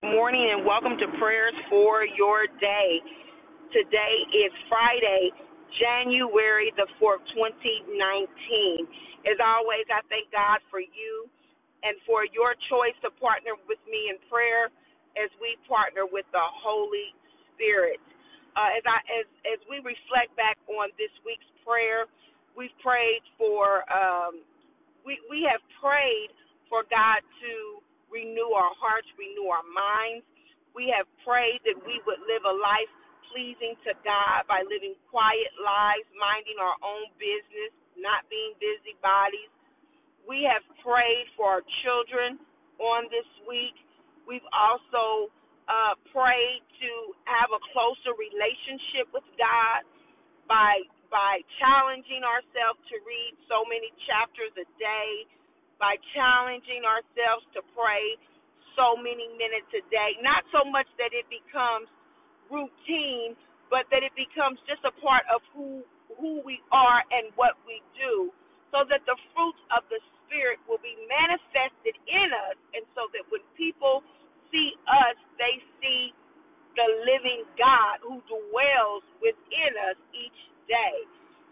morning and welcome to prayers for your day. Today is Friday, January the 4th, 2019. As always, I thank God for you and for your choice to partner with me in prayer as we partner with the Holy Spirit. Uh, as I as as we reflect back on this week's prayer, we've prayed for um, we we have prayed for God to renew our hearts, renew our minds. We have prayed that we would live a life pleasing to God by living quiet lives, minding our own business, not being busybodies. We have prayed for our children on this week. We've also uh, prayed to have a closer relationship with God by by challenging ourselves to read so many chapters a day, by challenging ourselves to pray so many minutes a day. Not so much that it becomes routine, but that it becomes just a part of who who we are and what we do, so that the fruits of the spirit will be manifested in us, and so that when people see us, they see the living God who dwells within us each day.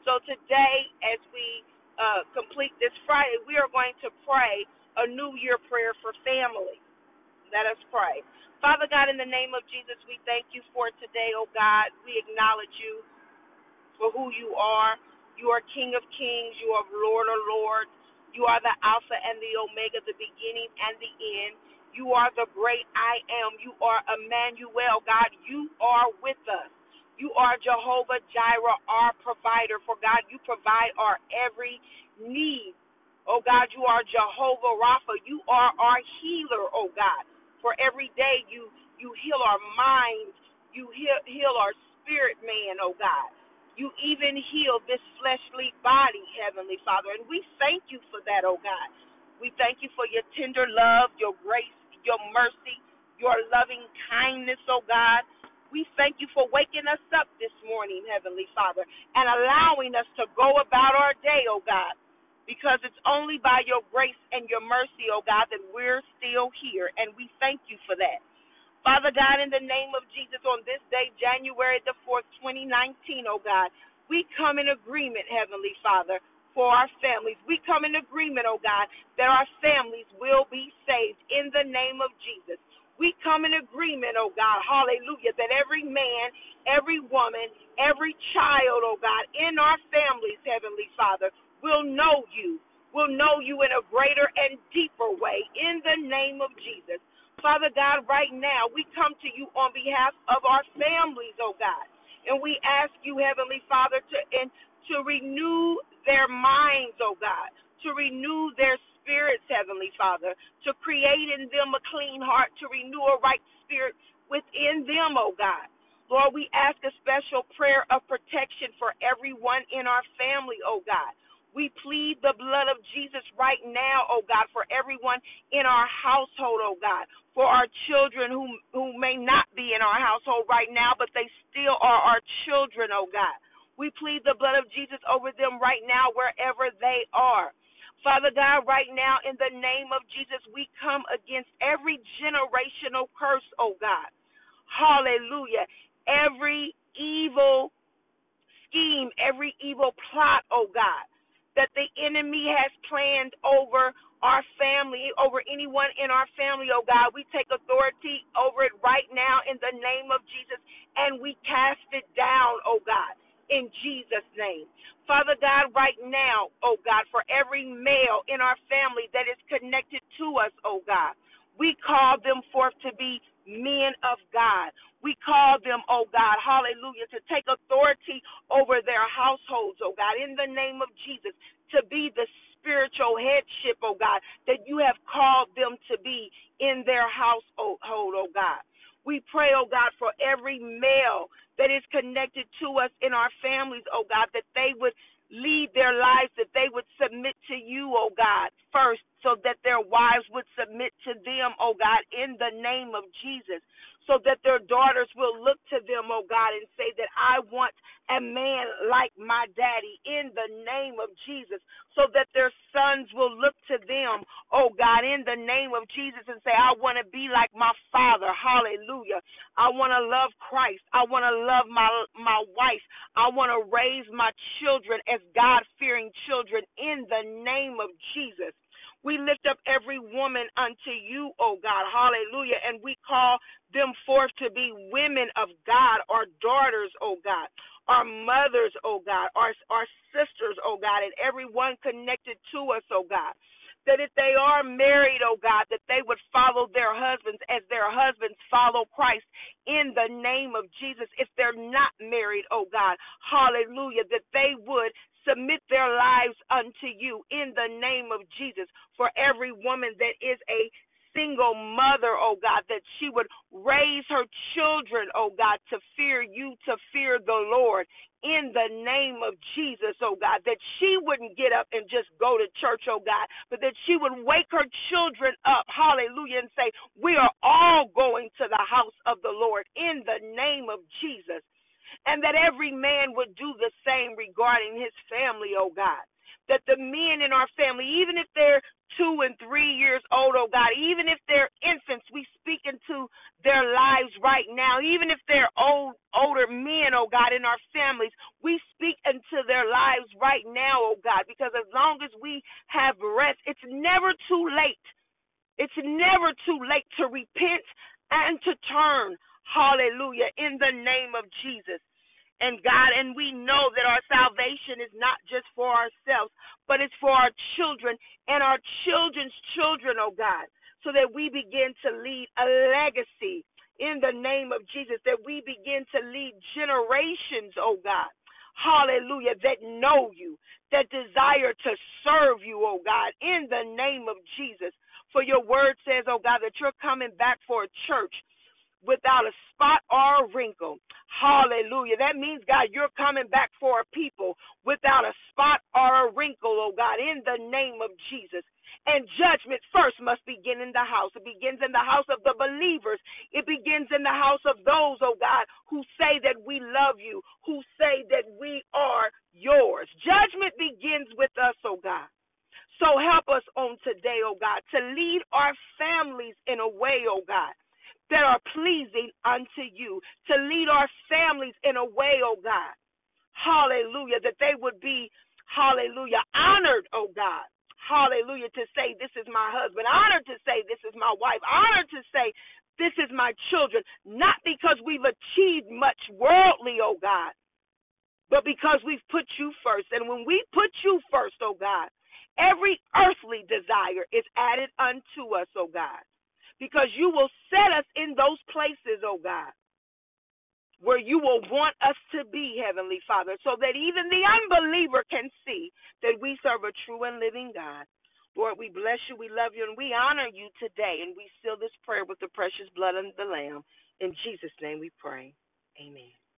So today, as we uh, complete this Friday, we are going to pray a New Year prayer for families. Let us pray. Father God, in the name of Jesus, we thank you for today, oh God. We acknowledge you for who you are. You are King of Kings. You are Lord of Lords. You are the Alpha and the Omega, the beginning and the end. You are the great I am. You are Emmanuel, God. You are with us. You are Jehovah Jireh, our provider. For God, you provide our every need. Oh God, you are Jehovah Rapha. You are our healer, oh God. For every day you you heal our minds, you heal, heal our spirit man, oh God. You even heal this fleshly body, Heavenly Father. And we thank you for that, oh God. We thank you for your tender love, your grace, your mercy, your loving kindness, oh God. We thank you for waking us up this morning, Heavenly Father, and allowing us to go about our day, oh God, because it's only by your grace and your mercy, oh God, that we're still here, and we thank you for that. Father God, in the name of Jesus, on this day, January the 4th, 2019, oh God, we come in agreement, Heavenly Father, for our families. We come in agreement, oh God, that our families will be saved in the name of Jesus. We come in agreement, oh God, hallelujah, that every man, every woman, every child, oh God, in our families, Heavenly Father, will know you, will know you in a greater and deeper way in the name of Jesus. Father God, right now, we come to you on behalf of our families, oh God. And we ask you, Heavenly Father, to and to renew their minds, oh God, to renew their spirits, Heavenly Father, to create in them a clean heart, to renew a right spirit within them, oh God. Lord, we ask a special prayer of protection for everyone in our family, oh God. We plead the blood of Jesus right now, oh God, for everyone in our household, oh God, for our children who who may not be in our household right now, but they still are our children, oh God. We plead the blood of Jesus over them right now, wherever they are. Father God, right now, in the name of Jesus, we come against every generational curse, oh God. Hallelujah. Every evil scheme, every evil plot, oh God, that the enemy has planned over our family, over anyone in our family, oh God. We take authority over it right now in the name of Jesus and we cast it down, oh God in Jesus' name. Father God, right now, oh God, for every male in our family that is connected to us, oh God, we call them forth to be men of God. We call them, oh God, hallelujah, to take authority over their households, oh God, in the name of Jesus, to be the spiritual headship, oh God, that you have called them to be in their household, oh God. We pray, oh God, for every male that is connected to us in our families, oh God, that they would lead their lives, that they would submit to you, oh God, first, so that their wives would submit to them, oh God, in the name of Jesus so that their daughters will look to them, oh God, and say that I want a man like my daddy in the name of Jesus, so that their sons will look to them, oh God, in the name of Jesus, and say, I want to be like my father. Hallelujah. I want to love Christ. I want to love my my wife. I want to raise my children as God fearing children in the name of Jesus. We lift up every woman unto you, O God. Hallelujah. And we call them forth to be women of God, our daughters, O God, our mothers, O God, our, our sisters, O God, and everyone connected to us, O God that if they are married, oh God, that they would follow their husbands as their husbands follow Christ in the name of Jesus. If they're not married, oh God, hallelujah, that they would submit their lives unto you in the name of Jesus. For every woman that is a single mother, oh God, that she would raise her children, oh God, to fear you, to fear the Lord in the name of Jesus, oh God, that she wouldn't get up and just go to church, oh God, but that she would wake her children up, hallelujah, and say, We are all going to the house of the Lord in the name of Jesus. And that every man would do the same regarding his family, oh God that the men in our family, even if they're two and three years old, oh God, even if they're infants, we speak into their lives right now. Even if they're old, older men, oh God, in our families, we speak into their lives right now, oh God, because as long as we have rest, it's never too late. It's never too late to repent and to turn. Hallelujah. In the name of Jesus and God, and we know that our salvation is not just for ourselves, but it's for our children and our children's children, oh God, so that we begin to lead a legacy in the name of Jesus, that we begin to lead generations, oh God. Hallelujah, that know you, that desire to serve you, oh God, in the name of Jesus. For your word says, oh God, that you're coming back for a church without a spot or a wrinkle. Hallelujah. That means, God, you're coming back for a people without a spot or a wrinkle, oh God, in the name of Jesus. And judgment first must begin in the house. It begins in the house of the believers. It begins in the house of those, oh God, who say that we love you, who say that we are yours. Judgment begins with us, oh God. So help us on today, oh God, to lead our families in a way, oh God, that are pleasing unto you, to lead our families in a way, oh God. Hallelujah. That they would be, hallelujah, honored, oh God. Hallelujah. To say, this is my husband. Honored to say, this is my wife. Honored to say, this is my children. Not because we've achieved much worldly, oh God, but because we've put you first. And when we put you first, oh God, every earthly desire is added unto us, oh God because you will set us in those places, oh God, where you will want us to be, Heavenly Father, so that even the unbeliever can see that we serve a true and living God. Lord, we bless you, we love you, and we honor you today. And we seal this prayer with the precious blood of the Lamb. In Jesus' name we pray. Amen.